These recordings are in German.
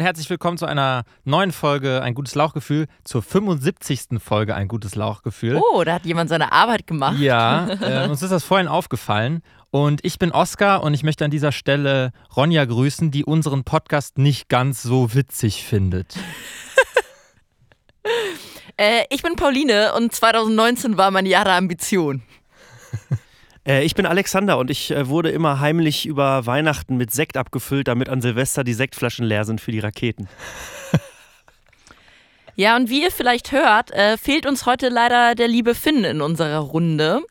und herzlich willkommen zu einer neuen Folge Ein gutes Lauchgefühl, zur 75. Folge Ein gutes Lauchgefühl. Oh, da hat jemand seine Arbeit gemacht. Ja, äh, uns ist das vorhin aufgefallen. Und ich bin Oskar und ich möchte an dieser Stelle Ronja grüßen, die unseren Podcast nicht ganz so witzig findet. Äh, ich bin Pauline und 2019 war mein Jahr der Ambition. Äh, ich bin Alexander und ich äh, wurde immer heimlich über Weihnachten mit Sekt abgefüllt, damit an Silvester die Sektflaschen leer sind für die Raketen. Ja, und wie ihr vielleicht hört, äh, fehlt uns heute leider der liebe Finn in unserer Runde.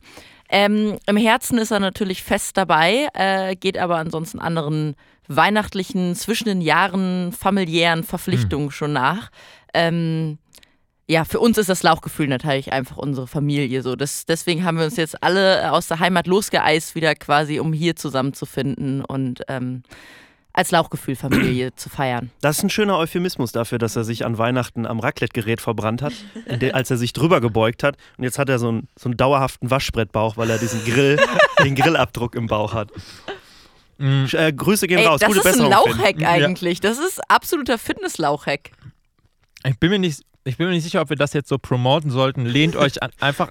Ähm, Im Herzen ist er natürlich fest dabei, äh, geht aber ansonsten anderen weihnachtlichen, zwischen den Jahren familiären Verpflichtungen schon nach. Ähm, ja, für uns ist das Lauchgefühl natürlich einfach unsere Familie so. Das, deswegen haben wir uns jetzt alle aus der Heimat losgeeist, wieder quasi, um hier zusammenzufinden und ähm, als Lauchgefühlfamilie zu feiern. Das ist ein schöner Euphemismus dafür, dass er sich an Weihnachten am Raclette-Gerät verbrannt hat, als er sich drüber gebeugt hat. Und jetzt hat er so einen, so einen dauerhaften Waschbrettbauch, weil er diesen Grill, den Grillabdruck im Bauch hat. Mhm. Äh, Grüße gehen Ey, raus. Das Gute ist ein Besserung, Lauchhack Finn. eigentlich. Das ist absoluter Fitness-Lauchhack. Ich bin mir nicht, ich bin mir nicht sicher, ob wir das jetzt so promoten sollten. Lehnt euch an, einfach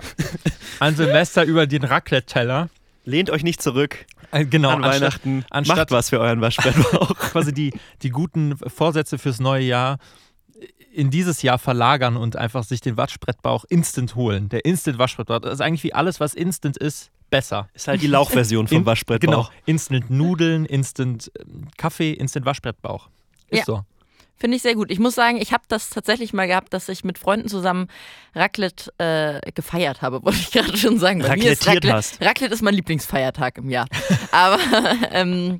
an Silvester über den Raclette-Teller. Lehnt euch nicht zurück Äh, Genau, an anstatt- Weihnachten. anstatt- Macht was für euren Waschbrettbauch. quasi die, die guten Vorsätze fürs neue Jahr in dieses Jahr verlagern und einfach sich den Waschbrettbauch instant holen. Der Instant-Waschbrettbauch. Das ist eigentlich wie alles, was instant ist, besser. ist halt die Lauchversion vom In- Waschbrettbauch. Genau. Instant Nudeln, Instant ähm, Kaffee, Instant Waschbrettbauch. Ist Ja. so. Finde ich sehr gut. Ich muss sagen, ich habe das tatsächlich mal gehabt, dass ich mit Freunden zusammen Raclette äh, gefeiert habe, wollte ich gerade schon sagen. Bei mir ist Raclettiert Raclette, hast. Raclette ist mein Lieblingsfeiertag im Jahr. Aber ähm,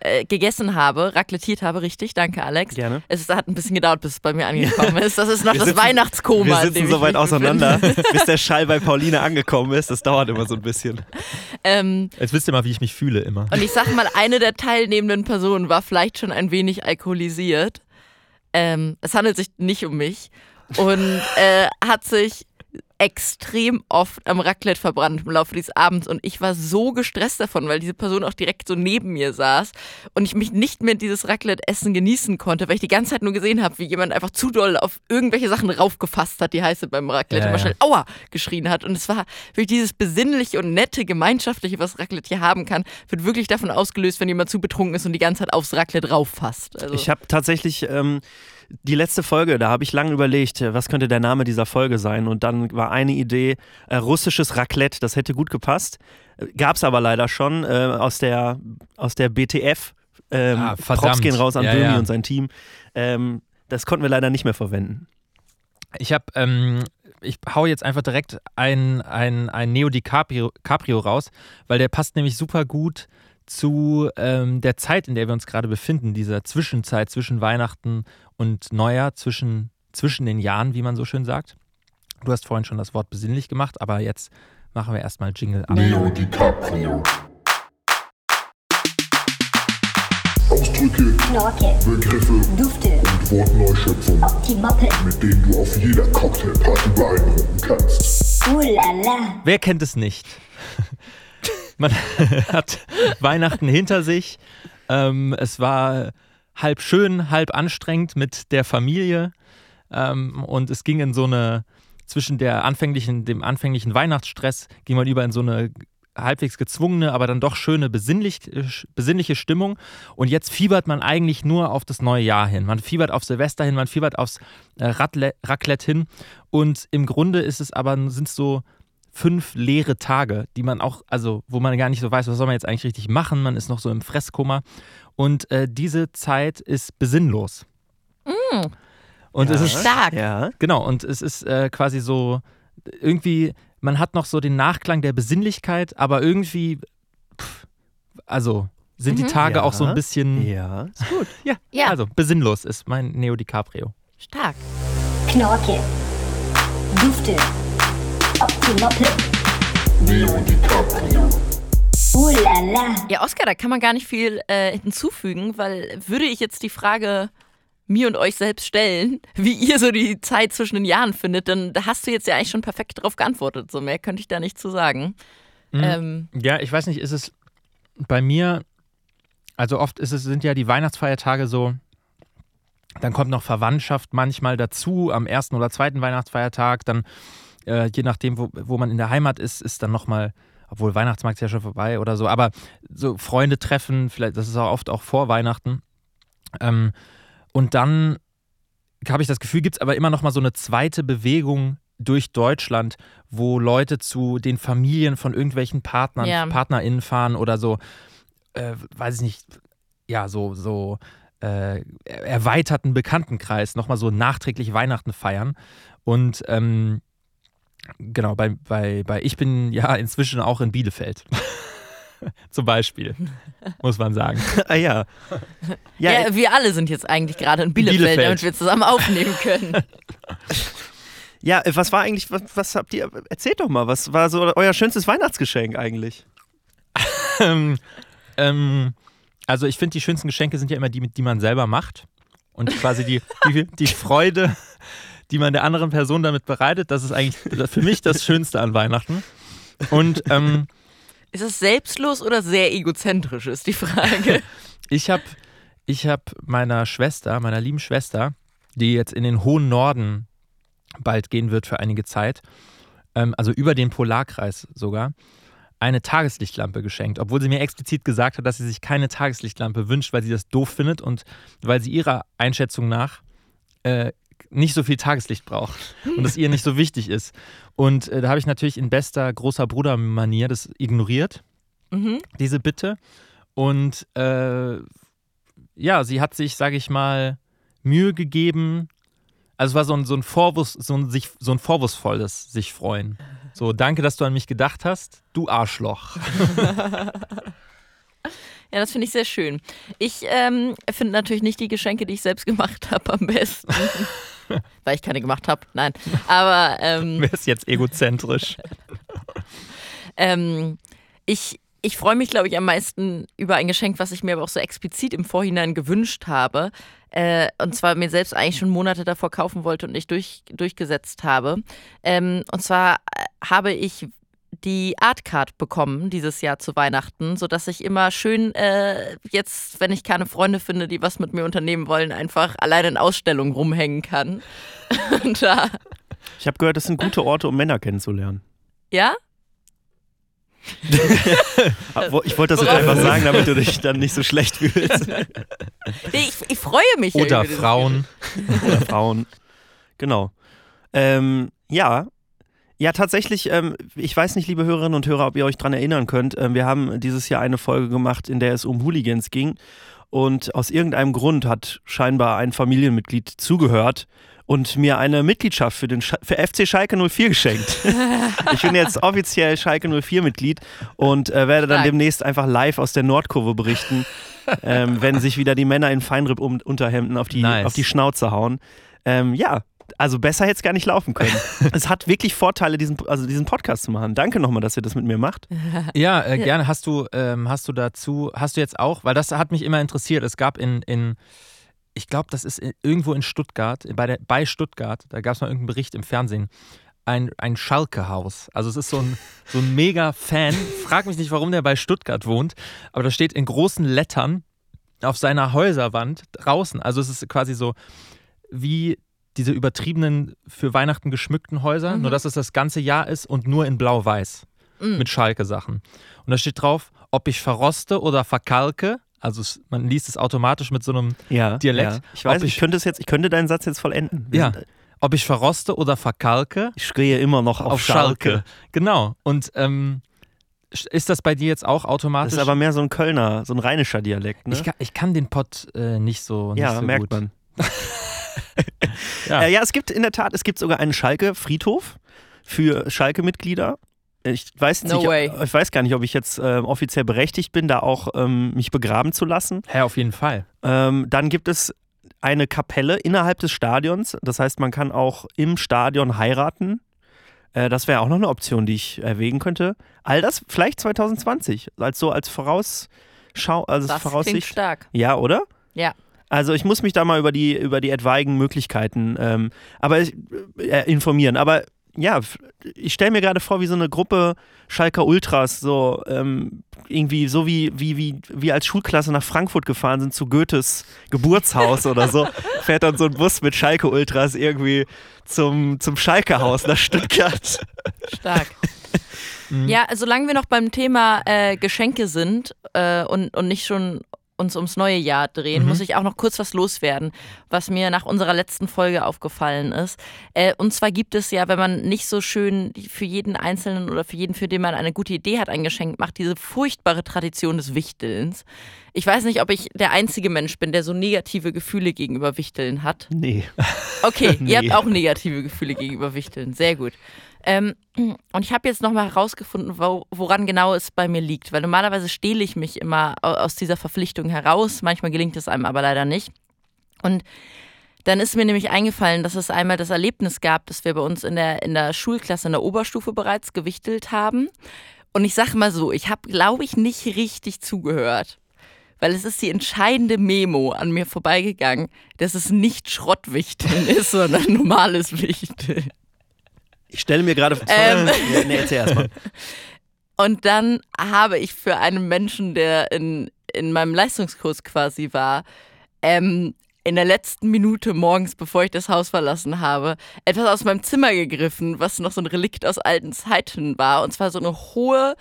äh, gegessen habe, raclettiert habe, richtig, danke Alex. Gerne. Es hat ein bisschen gedauert, bis es bei mir angekommen ist. Das ist noch Wir das sitzen- Weihnachtskoma. Wir sitzen so weit auseinander, bis der Schall bei Pauline angekommen ist. Das dauert immer so ein bisschen. Ähm, Jetzt wisst ihr mal, wie ich mich fühle immer. Und ich sag mal, eine der teilnehmenden Personen war vielleicht schon ein wenig alkoholisiert. Ähm, es handelt sich nicht um mich. Und äh, hat sich extrem oft am Raclette verbrannt im Laufe dieses Abends. Und ich war so gestresst davon, weil diese Person auch direkt so neben mir saß und ich mich nicht mehr dieses Raclette-Essen genießen konnte, weil ich die ganze Zeit nur gesehen habe, wie jemand einfach zu doll auf irgendwelche Sachen raufgefasst hat, die heiße beim Raclette Ja, und mal ja. schnell Aua geschrien hat. Und es war wirklich dieses besinnliche und nette, gemeinschaftliche, was Raclette hier haben kann, wird wirklich davon ausgelöst, wenn jemand zu betrunken ist und die ganze Zeit aufs Raclette rauffasst. Also, Ich habe tatsächlich ähm, die letzte Folge, da habe ich lange überlegt, äh, was könnte der Name dieser Folge sein. Und dann war eine Idee, äh, russisches Raclette, das hätte gut gepasst. Gab es aber leider schon äh, aus, der, aus der BTF. Ähm, Ah. Props gehen raus an Ja, ja. und sein Team. Ähm, das konnten wir leider nicht mehr verwenden. Ich habe, ähm, ich hau jetzt einfach direkt ein, ein, ein Neo DiCaprio Caprio raus, weil der passt nämlich super gut zu ähm, der Zeit, in der wir uns gerade befinden, dieser Zwischenzeit zwischen Weihnachten und Neujahr, zwischen, zwischen den Jahren, wie man so schön sagt. Du hast vorhin schon das Wort besinnlich gemacht, aber jetzt machen wir erstmal Jingle ab. Leo DiCaprio. Ausdrücke, Knorke, Begriffe Dufte, und Wortneuschöpfungen, die Moppe, mit denen du auf jeder Cocktailparty beeindrucken kannst. uh la la, Wer kennt es nicht? Man hat Weihnachten hinter sich. Ähm, es war halb schön, halb anstrengend mit der Familie. Ähm, und es ging in so eine, zwischen der anfänglichen, dem anfänglichen Weihnachtsstress, ging man über in so eine halbwegs gezwungene, aber dann doch schöne besinnlich, besinnliche Stimmung. Und jetzt fiebert man eigentlich nur auf das neue Jahr hin. Man fiebert auf Silvester hin, man fiebert aufs äh, Radle- Raclette hin. Und im Grunde ist es aber, sind es so fünf leere Tage, die man auch, also wo man gar nicht so weiß, was soll man jetzt eigentlich richtig machen. Man ist noch so im Fresskummer. Und äh, diese Zeit ist besinnlos. Und es ist stark. Ja. Genau, und es ist äh, quasi so, irgendwie, man hat noch so den Nachklang der Besinnlichkeit, aber irgendwie, pff, also sind die Tage Ja. auch so ein bisschen, Ja, ist gut. ja, Ja. also besinnlos ist mein Neo DiCaprio. Stark. Knorke, Dufte, Ja, Oskar, da kann man gar nicht viel äh, hinzufügen, weil würde ich jetzt die Frage mir und euch selbst stellen, wie ihr so die Zeit zwischen den Jahren findet, dann da hast du jetzt ja eigentlich schon perfekt darauf geantwortet. So mehr könnte ich da nicht zu sagen. Ähm, Ja, ich weiß nicht, ist es bei mir, also oft ist es, sind ja die Weihnachtsfeiertage so Dann kommt noch Verwandtschaft manchmal dazu am ersten oder zweiten Weihnachtsfeiertag. Dann, äh, je nachdem, wo, wo man in der Heimat ist, ist dann nochmal, obwohl Weihnachtsmarkt ist ja schon vorbei oder so, aber so Freunde treffen, vielleicht, das ist auch oft auch vor Weihnachten. Ähm, und dann habe ich das Gefühl, gibt es aber immer noch mal so eine zweite Bewegung durch Deutschland, wo Leute zu den Familien von irgendwelchen Partnern, Ja. PartnerInnen fahren oder so, äh, weiß ich nicht, ja, so, so äh, erweiterten Bekanntenkreis nochmal so nachträglich Weihnachten feiern. Und ähm, genau, bei, bei, bei ich bin ja inzwischen auch in Bielefeld. Zum Beispiel, muss man sagen. ah ja. Ja, Ja, wir alle sind jetzt eigentlich gerade in Bielefeld, Bielefeld. damit wir zusammen aufnehmen können. ja, was war eigentlich, was, was habt ihr, erzählt doch mal, was war so euer schönstes Weihnachtsgeschenk eigentlich? ähm, ähm, also ich finde, die schönsten Geschenke sind ja immer die, die man selber macht. Und quasi die, die, die Freude, die man der anderen Person damit bereitet, das ist eigentlich für mich das Schönste an Weihnachten. Und ähm, Ist es selbstlos oder sehr egozentrisch, ist die Frage. ich habe ich hab meiner Schwester, meiner lieben Schwester, die jetzt in den hohen Norden bald gehen wird für einige Zeit, ähm, also über den Polarkreis sogar, eine Tageslichtlampe geschenkt, obwohl sie mir explizit gesagt hat, dass sie sich keine Tageslichtlampe wünscht, weil sie das doof findet und weil sie ihrer Einschätzung nach äh, nicht so viel Tageslicht braucht und das ihr nicht so wichtig ist. Und äh, da habe ich natürlich in bester großer Bruder-Manier das ignoriert, Mhm. diese Bitte. Und äh, ja, sie hat sich, sage ich mal, Mühe gegeben. Also es war so ein, so ein Vorwurf, so ein, sich, so ein vorwurfsvolles sich freuen. So, danke, dass du an mich gedacht hast, du Arschloch. Ja, das finde ich sehr schön. Ich ähm, finde natürlich nicht die Geschenke, die ich selbst gemacht habe, am besten. Weil ich keine gemacht habe, nein. Aber ähm, Wer ist jetzt egozentrisch? ähm, ich, ich freue mich, glaube ich, am meisten über ein Geschenk, was ich mir aber auch so explizit im Vorhinein gewünscht habe. Äh, und zwar mir selbst eigentlich schon Monate davor kaufen wollte und nicht durch, durchgesetzt habe. Ähm, und zwar äh, habe ich die Artcard bekommen dieses Jahr zu Weihnachten, sodass ich immer schön äh, jetzt, wenn ich keine Freunde finde, die was mit mir unternehmen wollen, einfach alleine in Ausstellungen rumhängen kann. Und da, Ich habe gehört, das sind gute Orte, um Männer kennenzulernen. ja? Ich wollte das jetzt einfach sagen, damit du dich dann nicht so schlecht fühlst. Nee, ich, ich freue mich. Oder Frauen. Oder Frauen. Genau. Ähm, ja. Ja, tatsächlich, ähm, ich weiß nicht, liebe Hörerinnen und Hörer, ob ihr euch dran erinnern könnt. Ähm, wir haben dieses Jahr eine Folge gemacht, in der es um Hooligans ging. Und aus irgendeinem Grund hat scheinbar ein Familienmitglied zugehört und mir eine Mitgliedschaft für, den Sch für FC Schalke 04 geschenkt. ich bin jetzt offiziell Schalke 04 Mitglied und äh, werde dann Stark. demnächst einfach live aus der Nordkurve berichten, ähm, wenn sich wieder die Männer in Feinripp-Unterhemden auf die, Nice. auf die Schnauze hauen. Ähm, ja, also besser hätte es gar nicht laufen können. es hat wirklich Vorteile, diesen, also diesen Podcast zu machen. Danke nochmal, dass ihr das mit mir macht. Ja, äh, gerne. Hast du, ähm, hast du dazu, hast du jetzt auch, weil das hat mich immer interessiert. Es gab in, in ich glaube, das ist in, irgendwo in Stuttgart, bei, der, bei Stuttgart, da gab es mal irgendeinen Bericht im Fernsehen, ein, ein Schalke-Haus. Also es ist so ein, so ein mega Fan. Frag mich nicht, warum der bei Stuttgart wohnt, aber da steht in großen Lettern auf seiner Häuserwand draußen. Also es ist quasi so wie diese übertriebenen für Weihnachten geschmückten Häuser, nur dass es das ganze Jahr ist und nur in blau-weiß mit Schalke-Sachen. Und da steht drauf, ob ich verroste oder verkalke. Also es, man liest es automatisch mit so einem Ja, Dialekt. Ja. Ich weiß, ich, ich- könnte es jetzt, ich könnte deinen Satz jetzt vollenden. Ja. sind- ob ich verroste oder verkalke Ich schreie immer noch auf, auf, Schalke. Schalke. Genau. Und ähm, ist das bei dir jetzt auch Das automatisch? ist aber mehr so ein Kölner, so ein rheinischer Dialekt. Ne? ich, kann, ich kann den Pott äh, nicht so nicht ja, so merkt gut. man. Ja. Äh, ja, es gibt in der Tat, es gibt sogar einen Schalke-Friedhof für Schalke-Mitglieder. Ich weiß, No nicht, way. ich weiß gar nicht, ob ich jetzt ähm, offiziell berechtigt bin, da auch ähm, mich begraben zu lassen. Hä, auf jeden Fall. Ähm, dann gibt es eine Kapelle innerhalb des Stadions. Das heißt, man kann auch im Stadion heiraten. Äh, das wäre auch noch eine Option, die ich erwägen könnte. All das vielleicht 2020, als so als Vorausschau, also Das klingt Voraussicht. stark. Ja, oder? Ja. Also ich muss mich da mal über die, über die etwaigen Möglichkeiten ähm, aber ich, äh, informieren. Aber ja, ich stelle mir gerade vor, wie so eine Gruppe Schalker Ultras, so ähm, irgendwie so wie, wie, wie, wie als Schulklasse nach Frankfurt gefahren sind zu Goethes Geburtshaus oder so, fährt dann so ein Bus mit Schalke Ultras irgendwie zum, zum Schalke-Haus nach Stuttgart. Stark. Ja, solange wir noch beim Thema äh, Geschenke sind äh, und, und nicht schon uns ums neue Jahr drehen, Mhm. muss ich auch noch kurz was loswerden, was mir nach unserer letzten Folge aufgefallen ist. Äh, und zwar gibt es ja, wenn man nicht so schön für jeden Einzelnen oder für jeden, für den man eine gute Idee hat, ein Geschenk macht, diese furchtbare Tradition des Wichtelns. Ich weiß nicht, ob ich der einzige Mensch bin, der so negative Gefühle gegenüber Wichteln hat. Nee. Okay, Nee. ihr habt auch negative Gefühle gegenüber Wichteln. Sehr gut. Ähm, und ich habe jetzt nochmal herausgefunden, wo, woran genau es bei mir liegt. Weil normalerweise stehle ich mich immer au- aus dieser Verpflichtung heraus. Manchmal gelingt es einem aber leider nicht. Und dann ist mir nämlich eingefallen, dass es einmal das Erlebnis gab, dass wir bei uns in der, in der Schulklasse in der Oberstufe bereits gewichtelt haben. Und ich sage mal so, ich habe, glaube ich, nicht richtig zugehört. Weil es ist die entscheidende Memo an mir vorbeigegangen, dass es nicht Schrottwichteln ist, sondern normales Wichteln. Ich stelle mir gerade vor. Ähm. Nee, erzähl erst mal. Und dann habe ich für einen Menschen, der in, in meinem Leistungskurs quasi war, ähm, in der letzten Minute morgens, bevor ich das Haus verlassen habe, etwas aus meinem Zimmer gegriffen, was noch so ein Relikt aus alten Zeiten war. Und zwar so eine hohe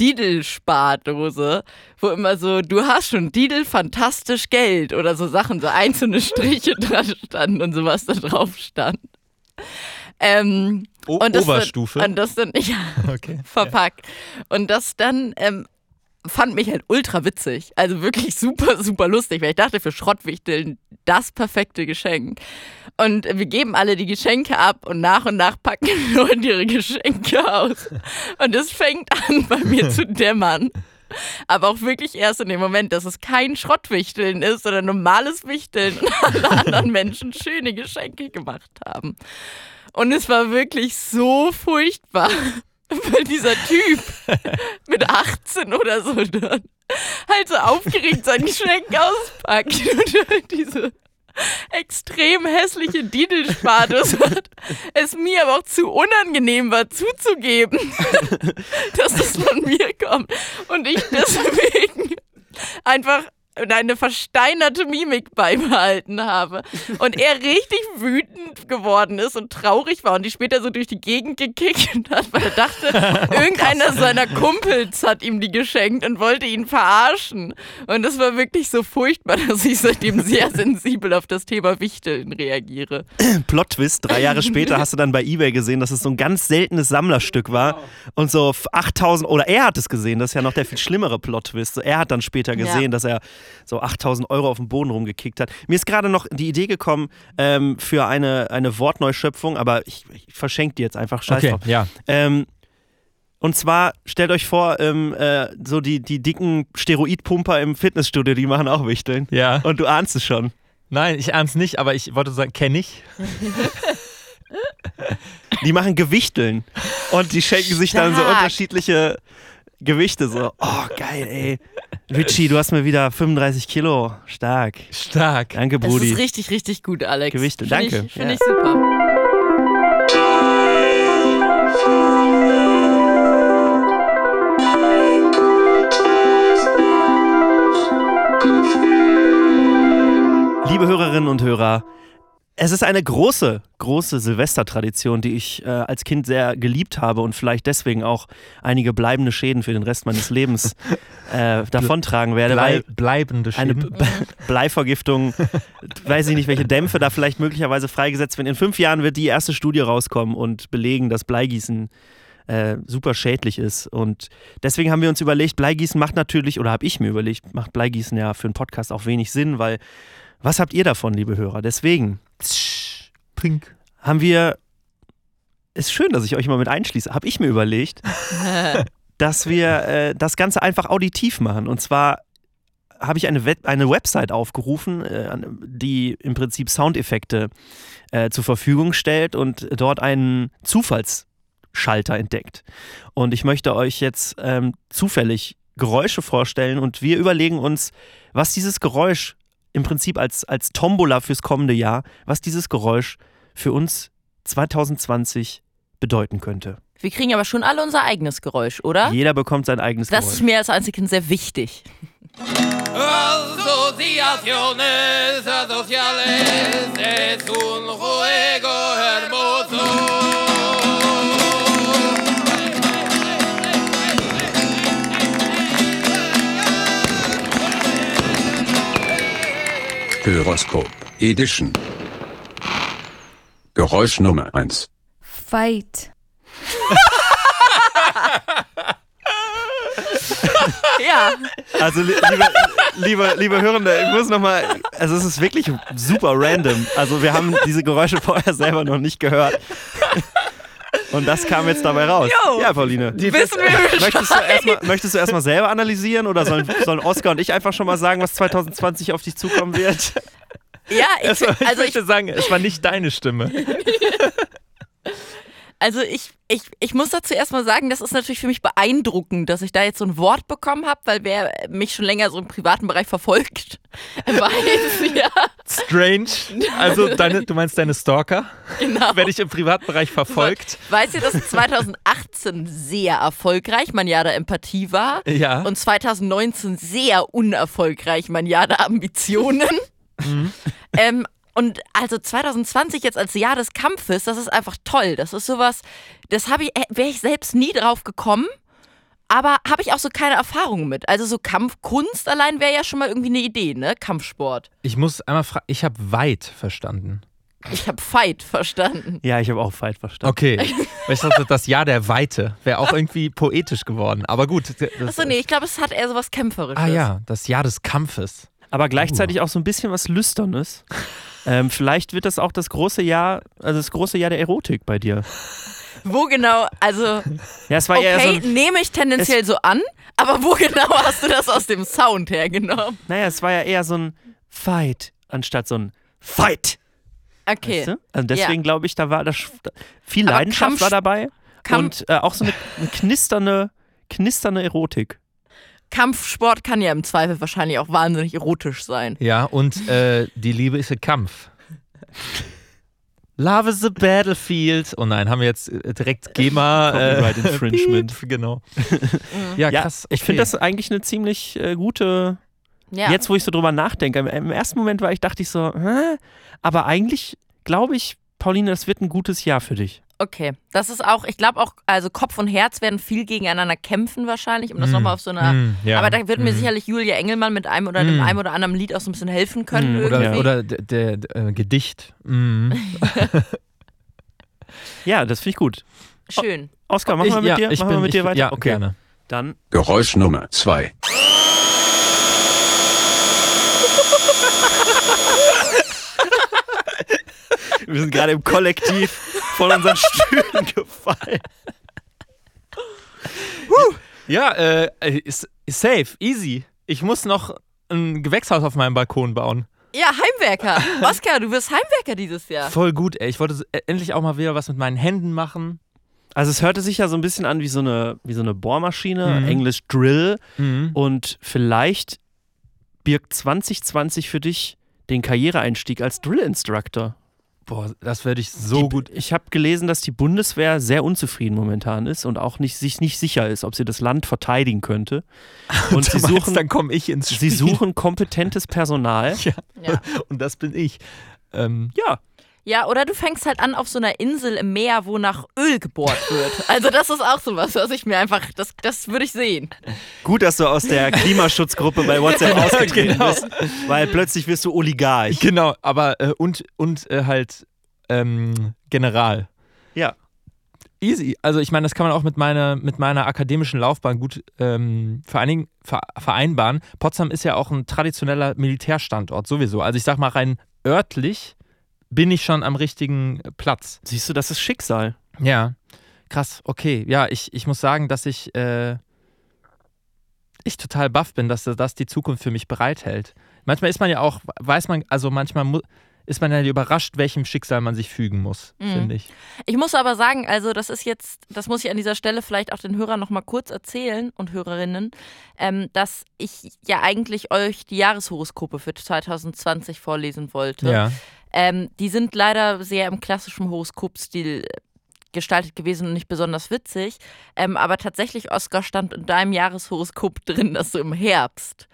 Didel-Spardose, wo immer so, du hast schon Didel fantastisch Geld oder so Sachen, so einzelne Striche dran standen und sowas da drauf stand. Ähm, O und das Oberstufe. Dann, und das dann, ja, okay. verpackt. Und das dann ähm, fand mich halt ultra witzig. Also wirklich super, super lustig, weil ich dachte, für Schrottwichteln das perfekte Geschenk. Und wir geben alle die Geschenke ab und nach und nach packen die Leute ihre Geschenke aus. Und es fängt an, bei mir zu dämmern. Aber auch wirklich erst in dem Moment, dass es kein Schrottwichteln ist, sondern normales Wichteln und alle anderen Menschen schöne Geschenke gemacht haben. Und es war wirklich so furchtbar, weil dieser Typ mit 18 oder so dann halt so aufgeregt sein Geschenk auspackt und halt diese extrem hässliche Didelspartus hat. Es mir aber auch zu unangenehm war zuzugeben, dass das von mir kommt. Und ich deswegen einfach eine versteinerte Mimik beibehalten habe. Und er richtig wütend geworden ist und traurig war und die später so durch die Gegend gekickt hat, weil er dachte, irgendeiner seiner Kumpels hat ihm die geschenkt und wollte ihn verarschen. Und das war wirklich so furchtbar, dass ich seitdem sehr sensibel auf das Thema Wichteln reagiere. Plot-Twist, drei Jahre später hast du dann bei Ebay gesehen, dass es so ein ganz seltenes Sammlerstück war und so 8000, oder er hat es gesehen, das ist ja noch der viel schlimmere Plot-Twist. So, Er hat dann später gesehen, Ja. dass er so 8000 Euro auf dem Boden rumgekickt hat. Mir ist gerade noch die Idee gekommen ähm, für eine, eine Wortneuschöpfung, aber ich, ich verschenke die jetzt einfach, scheiß Okay, drauf. ja. Ähm, und zwar, stellt euch vor, ähm, äh, so die, die dicken Steroidpumper im Fitnessstudio, die machen auch Wichteln. Ja. Und du ahnst es schon. Nein, ich ernst nicht, aber ich wollte sagen, kenne ich. Die machen Gewichteln. Und die schenken sich dann so Stark. unterschiedliche Gewichte. So, oh, geil, ey. Richie, du hast mir wieder 35 Kilo. Stark. Stark. Danke, Das Brudi. ist richtig, richtig gut, Alex. Gewichte, Find danke. Finde Ja. ich super. Liebe Hörerinnen und Hörer, es ist eine große, große Silvestertradition, die ich äh, als Kind sehr geliebt habe und vielleicht deswegen auch einige bleibende Schäden für den Rest meines Lebens äh, davontragen werde, Blei bleibende eine Schäden. B Bleivergiftung, weiß ich nicht, welche Dämpfe da vielleicht möglicherweise freigesetzt werden. In fünf Jahren wird die erste Studie rauskommen und belegen, dass Bleigießen äh, super schädlich ist. Und deswegen haben wir uns überlegt, Bleigießen macht natürlich, oder habe ich mir überlegt, macht Bleigießen ja für einen Podcast auch wenig Sinn, weil was habt ihr davon, liebe Hörer? Deswegen Pink. haben wir, ist schön, dass ich euch mal mit einschließe, habe ich mir überlegt, dass wir äh, das Ganze einfach auditiv machen. Und zwar habe ich eine, Web eine Website aufgerufen, äh, die im Prinzip Soundeffekte äh, zur Verfügung stellt und dort einen Zufallsschalter entdeckt. Und ich möchte euch jetzt ähm, zufällig Geräusche vorstellen und wir überlegen uns, was dieses Geräusch im Prinzip als, als Tombola fürs kommende Jahr, was dieses Geräusch für uns 2020 bedeuten könnte. Wir kriegen aber schon alle unser eigenes Geräusch, oder? Jeder bekommt sein eigenes Das ist Geräusch. mir als Einzelkind sehr wichtig. Asociaciones sociales es un juego Horoskop Edition. Geräusch Nummer 1. Fight. Ja, Also li liebe, liebe, liebe Hörende, ich muss nochmal, also es ist wirklich super random. Also wir haben diese Geräusche vorher selber noch nicht gehört. Und das kam jetzt dabei raus. Jo. Ja, Pauline. wissen wir Möchtest du erstmal möchtest du erstmal selber analysieren oder sollen, sollen Oskar und ich einfach schon mal sagen, was 2020 auf dich zukommen wird? ja, ich, Also, also ich, möchte sagen, es war nicht deine Stimme. also ich, ich, ich muss dazu erstmal sagen, das ist natürlich für mich beeindruckend, dass ich da jetzt so ein Wort bekommen habe, weil wer mich schon länger so im privaten Bereich verfolgt, weiß ja, Strange. Also deine, du meinst deine Stalker? genau. Werde ich im Privatbereich verfolgt? Weißt du, dass 2018 sehr erfolgreich mein Jahr der Empathie war Ja. und 2019 sehr unerfolgreich mein Jahr der Ambitionen? ähm, und also 2020 jetzt als Jahr des Kampfes, das ist einfach toll. Das ist sowas, das habe ich, wäre ich selbst nie drauf gekommen. Aber habe ich auch so keine Erfahrung mit. Also so Kampfkunst allein wäre ja schon mal irgendwie eine Idee, ne? Kampfsport. Ich muss einmal fragen, ich habe weit verstanden. Ich habe Fight verstanden. Ja, ich habe auch Fight verstanden. Okay. Ich dachte, das Jahr der Weite wäre auch irgendwie poetisch geworden. Aber gut. Achso, nee, ich glaube, es hat eher so was Kämpferisches. Ah ja, das Jahr des Kampfes. Aber gleichzeitig auch so ein bisschen was Lüsternes. Ähm, vielleicht wird das auch das große Jahr, also das große Jahr der Erotik bei dir. Wo genau, also Ja, es war eher so Okay, ein, nehme ich tendenziell so an, aber wo genau hast du das aus dem Sound hergenommen? naja, es war ja eher so ein Fight anstatt so ein Fight. Okay. Weißt du? Also deswegen glaube ich, da war das viel Aber Leidenschaft Kampf- war dabei Kampf- und äh, auch so eine, eine knisternde, knisternde Erotik. Kampfsport kann ja im Zweifel wahrscheinlich auch wahnsinnig erotisch sein. Ja, und äh, die Liebe ist ein Kampf. Love is a battlefield. Oh nein, haben wir jetzt äh, direkt GEMA. Copyright Infringement. piep, genau. ja, Ja, krass. ich okay. finde das eigentlich eine ziemlich äh, gute. Ja. Jetzt, wo ich so drüber nachdenke, im, im ersten Moment war ich, dachte ich so, Hä? aber eigentlich glaube ich, Pauline, das wird ein gutes Jahr für dich. Okay. Das ist auch, ich glaube auch, also Kopf und Herz werden viel gegeneinander kämpfen wahrscheinlich, um das Mm, nochmal auf so einer. mm, ja, aber da wird mir mm. sicherlich Julia Engelmann mit einem oder dem Mm. einem oder anderen Lied auch so ein bisschen helfen können. Mm, Oder, irgendwie. oder der, der, äh, Gedicht. Mhm. Ja, das finde ich gut. Schön. Oskar, machen wir mit ja, dir, ich machen bin, wir mit dir ich, weiter? Ja, okay. gerne. Dann Geräusch Nummer 2. Wir sind gerade im Kollektiv von unseren Stühlen gefallen. Ja, äh, ist, ist safe, easy. Ich muss noch ein Gewächshaus auf meinem Balkon bauen. Ja, Heimwerker. Oskar, du wirst Heimwerker dieses Jahr. Voll gut, ey. Ich wollte äh, endlich auch mal wieder was mit meinen Händen machen. Also es hörte sich ja so ein bisschen an wie so eine, wie so eine Bohrmaschine, Mhm. Englisch Drill. Mhm. Und vielleicht birgt 2020 für dich den Karriereeinstieg als Drill-Instructor. Boah, das werde ich so die, gut. Ich habe gelesen, dass die Bundeswehr sehr unzufrieden momentan ist und auch nicht, sich nicht sicher ist, ob sie das Land verteidigen könnte. Und sie meinst, suchen, dann komme ich ins sie Spiel. suchen kompetentes Personal. Ja. Ja. Und das bin ich. Ähm, Ja, Ja, oder du fängst halt an auf so einer Insel im Meer, wo nach Öl gebohrt wird. Also das ist auch sowas, was ich mir einfach, das, das würde ich sehen. gut, dass du aus der Klimaschutzgruppe bei WhatsApp ausgetreten genau. bist, weil plötzlich wirst du Oligarch. genau, aber äh, und, und äh, halt ähm, General. Ja. Easy. Also ich meine, das kann man auch mit meiner, mit meiner akademischen Laufbahn gut ähm, vereinigen, ver vereinbaren. Potsdam ist ja auch ein traditioneller Militärstandort sowieso. Also ich sag mal rein örtlich bin ich schon am richtigen Platz. Siehst du, das ist Schicksal. Ja, krass, okay. Ja, ich, ich muss sagen, dass ich, äh, ich total baff bin, dass das die Zukunft für mich bereithält. Manchmal ist man ja auch, weiß man, also manchmal ist man ja überrascht, welchem Schicksal man sich fügen muss, Mhm. finde ich. Ich muss aber sagen, also das ist jetzt, das muss ich an dieser Stelle vielleicht auch den Hörern nochmal kurz erzählen und Hörerinnen, ähm, dass ich ja eigentlich euch die Jahreshoroskope für 2020 vorlesen wollte. Ja. Ähm, die sind leider sehr im klassischen Horoskopstil äh, gestaltet gewesen und nicht besonders witzig. Ähm, aber tatsächlich, Oskar, stand in deinem Jahreshoroskop drin, dass du im Herbst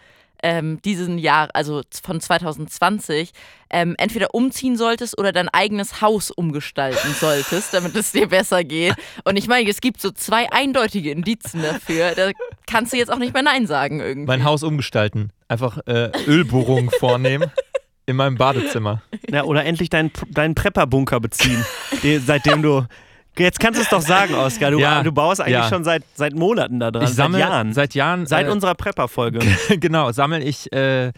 ähm, diesen Jahr, also von 2020, ähm, entweder umziehen solltest oder dein eigenes Haus umgestalten solltest, damit es dir besser geht. Und ich meine, es gibt so zwei eindeutige Indizien dafür. Da kannst du jetzt auch nicht mehr Nein sagen irgendwie. Mein Haus umgestalten. Einfach äh, Ölbohrungen vornehmen in meinem Badezimmer. Ja, oder endlich deinen, deinen Prepper-Bunker beziehen, den, seitdem du. Jetzt kannst du es doch sagen, Oskar. Du, Ja, du baust eigentlich ja. schon seit, seit Monaten da dran. Ich sammle seit Jahren. Seit Jahren. Seit äh, unserer Prepper-Folge. genau, sammle ich, äh,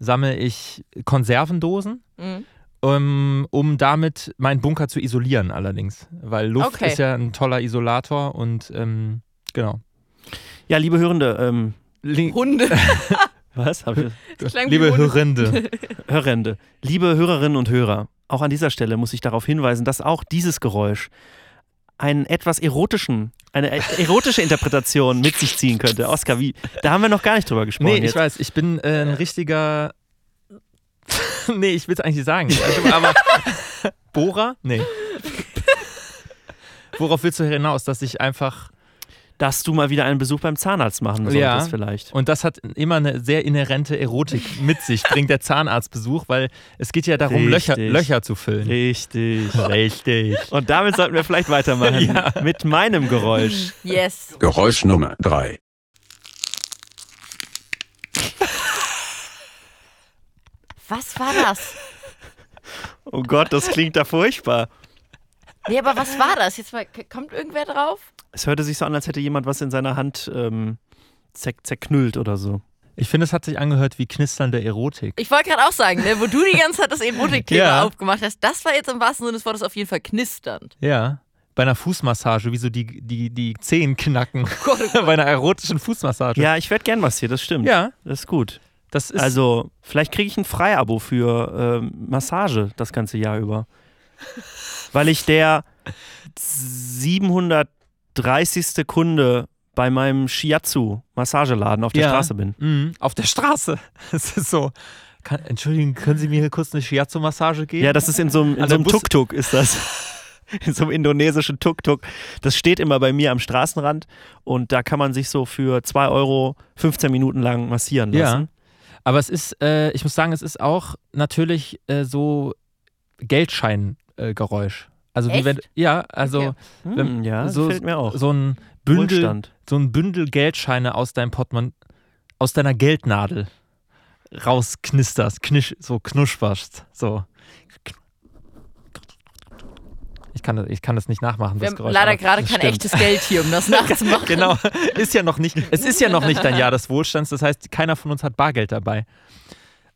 sammle ich Konservendosen, Mhm. um, um damit meinen Bunker zu isolieren allerdings. Weil Luft Okay. ist ja ein toller Isolator und ähm, genau. Ja, liebe Hörende, ähm, Hunde. was? Hab ich, Das klang wie Liebe. Hörende. Hörende, liebe Hörerinnen und Hörer, auch an dieser Stelle muss ich darauf hinweisen, dass auch dieses Geräusch einen etwas erotischen, eine e- erotische Interpretation mit sich ziehen könnte. Oskar, wie? Da haben wir noch gar nicht drüber gesprochen. Nee, ich jetzt. weiß, ich bin äh, ein richtiger. nee, ich will es eigentlich nicht sagen. Also, aber Bohrer? Nee. Worauf willst du hinaus? Dass ich einfach. Dass du mal wieder einen Besuch beim Zahnarzt machen solltest Ja. vielleicht. Und das hat immer eine sehr inhärente Erotik mit sich, bringt der Zahnarztbesuch, weil es geht ja darum, Löcher. Löcher zu füllen. Richtig. Richtig. Und damit sollten wir vielleicht weitermachen. Ja. Mit meinem Geräusch. Yes. Geräusch Nummer 3. Was war das? Oh Gott, das klingt da furchtbar. Nee, aber was war das? Jetzt mal, kommt irgendwer drauf? Es hörte sich so an, als hätte jemand was in seiner Hand ähm, zer zerknüllt oder so. Ich finde, es hat sich angehört wie knisternde Erotik. Ich wollte gerade auch sagen, ne, wo du die ganze Zeit das Erotikkleber Ja. aufgemacht hast, das war jetzt im wahrsten Sinne des Wortes auf jeden Fall knisternd. Ja. Bei einer Fußmassage, wie so die, die, die Zehen knacken. Gott, oh Gott. Bei einer erotischen Fußmassage. Ja, ich werde gern was hier, das stimmt. Ja, Das ist gut. das ist. Also, vielleicht kriege ich ein Freiabo für ähm, Massage das ganze Jahr über. Weil ich der 730. Kunde bei meinem Shiatsu-Massageladen auf der Ja. Straße bin. Mhm, auf der Straße. Es ist so. Kann, Entschuldigung, können Sie mir hier kurz eine Shiatsu-Massage geben? Ja, das ist in so einem, in Also so einem Bus- Tuk-Tuk ist das. In so einem indonesischen Tuk-Tuk. Das steht immer bei mir am Straßenrand und da kann man sich so für 2 Euro 15 Minuten lang massieren Ja. lassen. Aber es ist, äh, ich muss sagen, es ist auch natürlich äh, so Geldscheingeräusch. also wie Echt? wenn, ja, also Okay. Hm, Wenn- ja, das so- fällt mir auch. so ein Bündel, Wohlstand. so ein Bündel Geldscheine aus deinem Portemonnaie, aus deiner Geldnadel rausknisterst, knisch, so knusperst, so. Ich kann, das, ich kann das nicht nachmachen. Wir das haben Geräusch, leider gerade kein stimmt. echtes Geld hier, um das nachzumachen. Genau, ist ja noch nicht, es ist ja noch nicht dein Jahr des Wohlstands, das heißt, keiner von uns hat Bargeld dabei.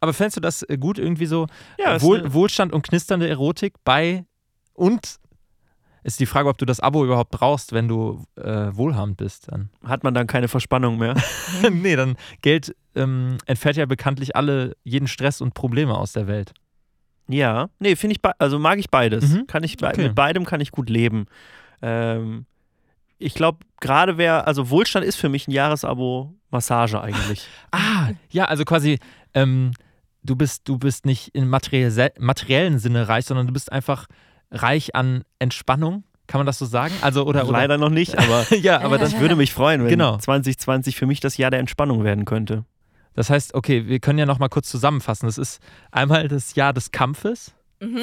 Aber fändest du das äh, gut, irgendwie so Ja, äh, Wohl, eine- Wohlstand und knisternde Erotik bei und ist die Frage, ob du das Abo überhaupt brauchst, wenn du äh, wohlhabend bist. Dann. Hat man dann keine Verspannung mehr. nee, dann Geld ähm, entfährt ja bekanntlich alle jeden Stress und Probleme aus der Welt. Ja, nee, finde ich, also mag ich beides. Mhm. Kann ich be Okay. Mit beidem kann ich gut leben. Ähm, ich glaube, gerade wer, also Wohlstand ist für mich ein Jahresabo Massage eigentlich. Ah, ja, also quasi, ähm, du bist, du bist nicht im materiell, materiellen Sinne reich, sondern du bist einfach reich an Entspannung. Kann man das so sagen? Also, oder, oder Leider noch nicht, aber ja, aber das ich würde mich freuen, wenn Genau. 2020 für mich das Jahr der Entspannung werden könnte. Das heißt, okay, wir können ja noch mal kurz zusammenfassen. Das ist einmal das Jahr des Kampfes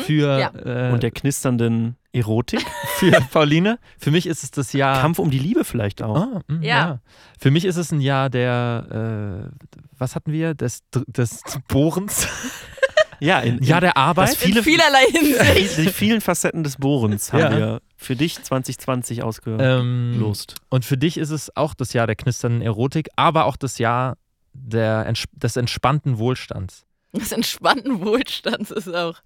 für, Ja. äh, Und der knisternden Erotik. für Pauline. Für mich ist es das Jahr. Kampf um die Liebe vielleicht auch. Ah, mh, Ja. ja. Für mich ist es ein Jahr der, äh, was hatten wir? Des, des Bohrens. Ja, in, Jahr der Arbeit. viele, In vielerlei Hinsicht. die vielen Facetten des Bohrens haben Ja. wir für dich 2020 ausgelost. Ähm, und für dich ist es auch das Jahr der knisternden Erotik, aber auch das Jahr der, des entspannten Wohlstands. Des entspannten Wohlstands ist auch.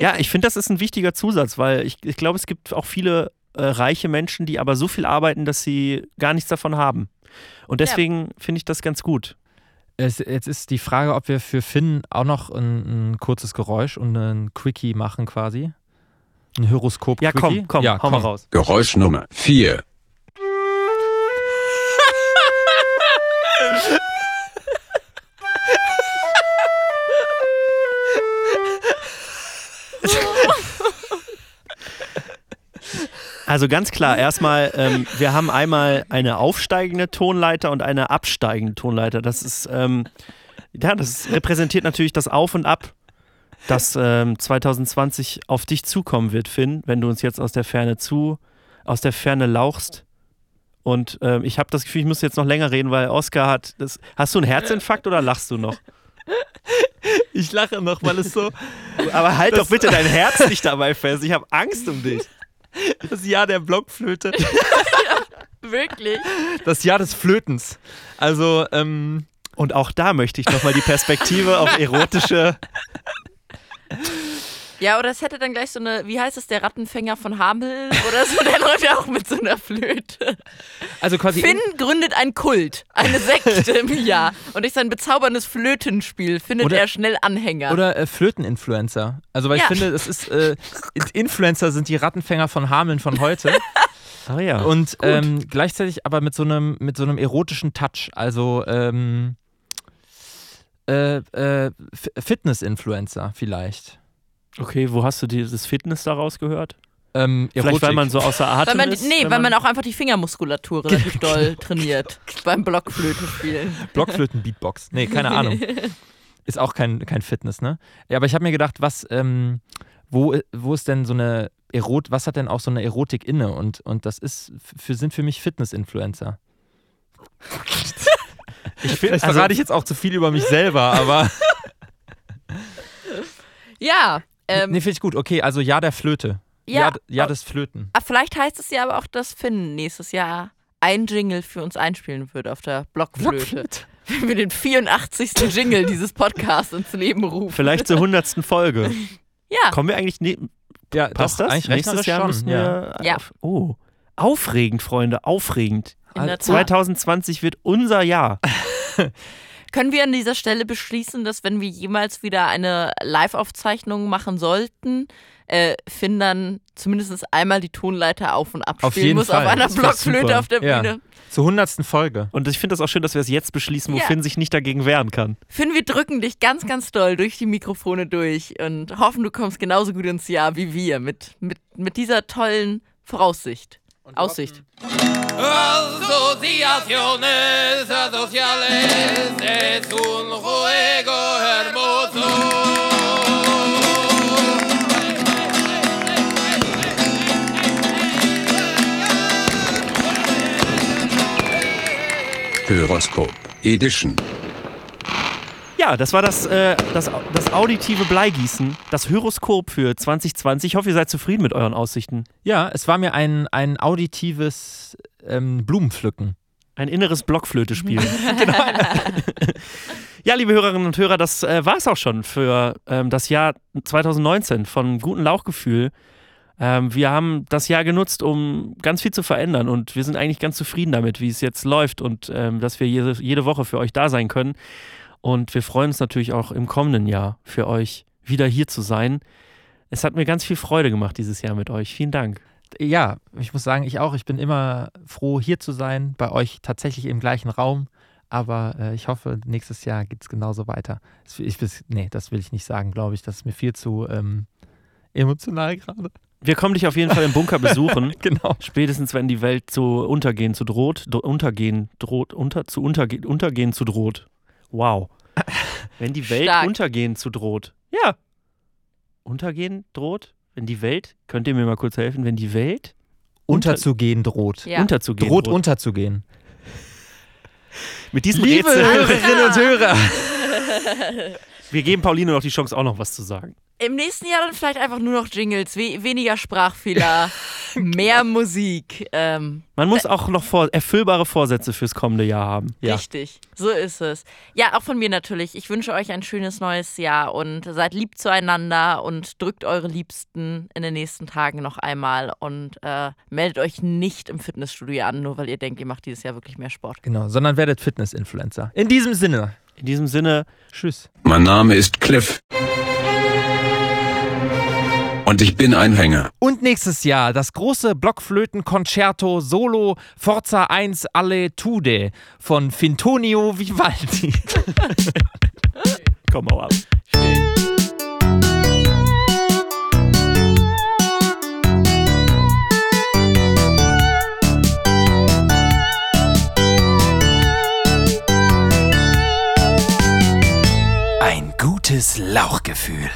Ja, ich finde, das ist ein wichtiger Zusatz, weil ich, ich glaube, es gibt auch viele äh, reiche Menschen, die aber so viel arbeiten, dass sie gar nichts davon haben. Und deswegen finde ich das ganz gut. Es, jetzt ist die Frage, ob wir für Finn auch noch ein, ein kurzes Geräusch und ein Quickie machen quasi. Ein Horoskop. Ja, komm, komm, ja, hau mal raus. Geräusch Nummer 4. Also ganz klar, erstmal, ähm, wir haben einmal eine aufsteigende Tonleiter und eine absteigende Tonleiter. Das ist, ähm, ja, das repräsentiert natürlich das Auf und Ab, das ähm, 2020 auf dich zukommen wird, Finn, wenn du uns jetzt aus der Ferne zu, aus der Ferne lauchst. Und ähm, ich habe das Gefühl, ich muss jetzt noch länger reden, weil Oskar hat. Das, hast du einen Herzinfarkt oder lachst du noch? Ich lache noch, weil es so Aber halt doch bitte dein Herz nicht dabei fest. Ich habe Angst um dich. Das Jahr der Blockflöte, Wirklich? das Jahr des Flötens. Also, ähm, Und auch da möchte ich nochmal die Perspektive auf erotische. Ja, oder es hätte dann gleich so eine, wie heißt es, der Rattenfänger von Hamel oder so, der läuft ja auch mit so einer Flöte. also quasi Finn gründet einen Kult, eine Sekte im Jahr. Und durch sein bezauberndes Flötenspiel findet Oder- er schnell Anhänger. Oder äh, Flöteninfluencer. Also, weil Ja. ich finde, es ist, äh, Influencer sind die Rattenfänger von Hameln von heute. Ah ja. und ähm, gleichzeitig aber mit so einem, mit so einem erotischen Touch. Also, ähm, äh, äh, Fitness-Influencer vielleicht. Okay, wo hast du dieses Fitness daraus gehört? Ähm, Vielleicht, weil Erotik. man so außer Atem weil man, ist? nee, wenn weil man auch einfach die Fingermuskulatur relativ doll trainiert beim Blockflöte spielen. Blockflöten-Beatbox. Nee, keine Ahnung. Ist auch kein, kein Fitness, ne? Ja, aber ich habe mir gedacht, was, ähm, wo, wo ist denn so eine Erot, was hat denn auch so eine Erotik inne? Und, und das ist, für, sind für mich Fitness-Influencer. Ich Vielleicht finde, verrate ich jetzt auch zu viel über mich selber, aber. Ja, ähm, nee, finde ich gut. Okay, also ja der Flöte. Ja, Ja, ja des Flöten. ah, vielleicht heißt es ja aber auch, dass Finn nächstes Jahr ein Jingle für uns einspielen wird auf der Blockflöte. Wenn wir den 84. Jingle dieses Podcasts ins Leben rufen. vielleicht zur hundertsten Folge. Ja, Kommen wir eigentlich. Ne, Ja, passt doch, das? Eigentlich Nächstes Jahr schon. müssen ja. wir. Ja. Auf, oh. Aufregend, Freunde, aufregend. in der Tat. 2020 wird unser Jahr. Können wir an dieser Stelle beschließen, dass wenn wir jemals wieder eine Live-Aufzeichnung machen sollten, äh, Finn dann zumindest einmal die Tonleiter auf und ab Auf spielen jeden muss Fall. auf einer Blockflöte auf der Ja. Bühne. Zur hundertsten Folge. Und ich finde das auch schön, dass wir es jetzt beschließen, wo Ja. Finn sich nicht dagegen wehren kann. Finn, wir drücken dich ganz, ganz doll durch die Mikrofone durch und hoffen, du kommst genauso gut ins Jahr wie wir mit, mit, mit dieser tollen Voraussicht. Aussicht. Asociaciones sociales es un juego hermoso. Horoskop Edition. Ja, das war das, äh, das, das auditive Bleigießen, das Horoskop für 2020. Ich hoffe, ihr seid zufrieden mit euren Aussichten. Ja, es war mir ein, ein auditives ähm, Blumenpflücken. Ein inneres Blockflöte spielen. genau. ja, liebe Hörerinnen und Hörer, das äh, war es auch schon für ähm, das Jahr 2019 von Guten Lauchgefühl. Ähm, wir haben das Jahr genutzt, um ganz viel zu verändern und wir sind eigentlich ganz zufrieden damit, wie es jetzt läuft und ähm, dass wir jede, jede Woche für euch da sein können. Und wir freuen uns natürlich auch im kommenden Jahr für euch wieder hier zu sein. Es hat mir ganz viel Freude gemacht dieses Jahr mit euch. Vielen Dank. Ja, ich muss sagen, ich auch. Ich bin immer froh, hier zu sein, bei euch tatsächlich im gleichen Raum. Aber äh, ich hoffe, nächstes Jahr geht es genauso weiter. Ich, bis- nee, das will ich nicht sagen, glaube ich. Das ist mir viel zu ähm, emotional gerade. Wir kommen dich auf jeden Fall im Bunker besuchen. Genau. Spätestens, wenn die Welt zu untergehen zu droht, dro untergehen droht, unter, zu unterge untergehen zu droht. Wow. Wenn die Welt Stark. untergehen zu droht. Ja. Untergehen droht? Wenn die Welt, könnt ihr mir mal kurz helfen, wenn die Welt Unterzugehen droht. Ja. unterzugehen Droht unterzugehen. Mit diesem Liebe Rätsel, Hörerinnen und Hörer. wir geben Pauline noch die Chance, auch noch was zu sagen. Im nächsten Jahr dann vielleicht einfach nur noch Jingles, we weniger Sprachfehler, mehr Musik. Ähm, Man muss auch noch vor erfüllbare Vorsätze fürs kommende Jahr haben. Ja. Richtig, so ist es. Ja, auch von mir natürlich. Ich wünsche euch ein schönes neues Jahr und seid lieb zueinander und drückt eure Liebsten in den nächsten Tagen noch einmal und äh, meldet euch nicht im Fitnessstudio an, nur weil ihr denkt, ihr macht dieses Jahr wirklich mehr Sport. Genau, sondern werdet Fitness-Influencer. In diesem Sinne. In diesem Sinne, Tschüss. Mein Name ist Cliff. Und ich bin ein Hänger. Und nächstes Jahr das große Blockflöten-Concerto Solo Forza 1 Alle Tude von Fintonio Vivaldi. komm mal ab. Gutes Lauchgefühl.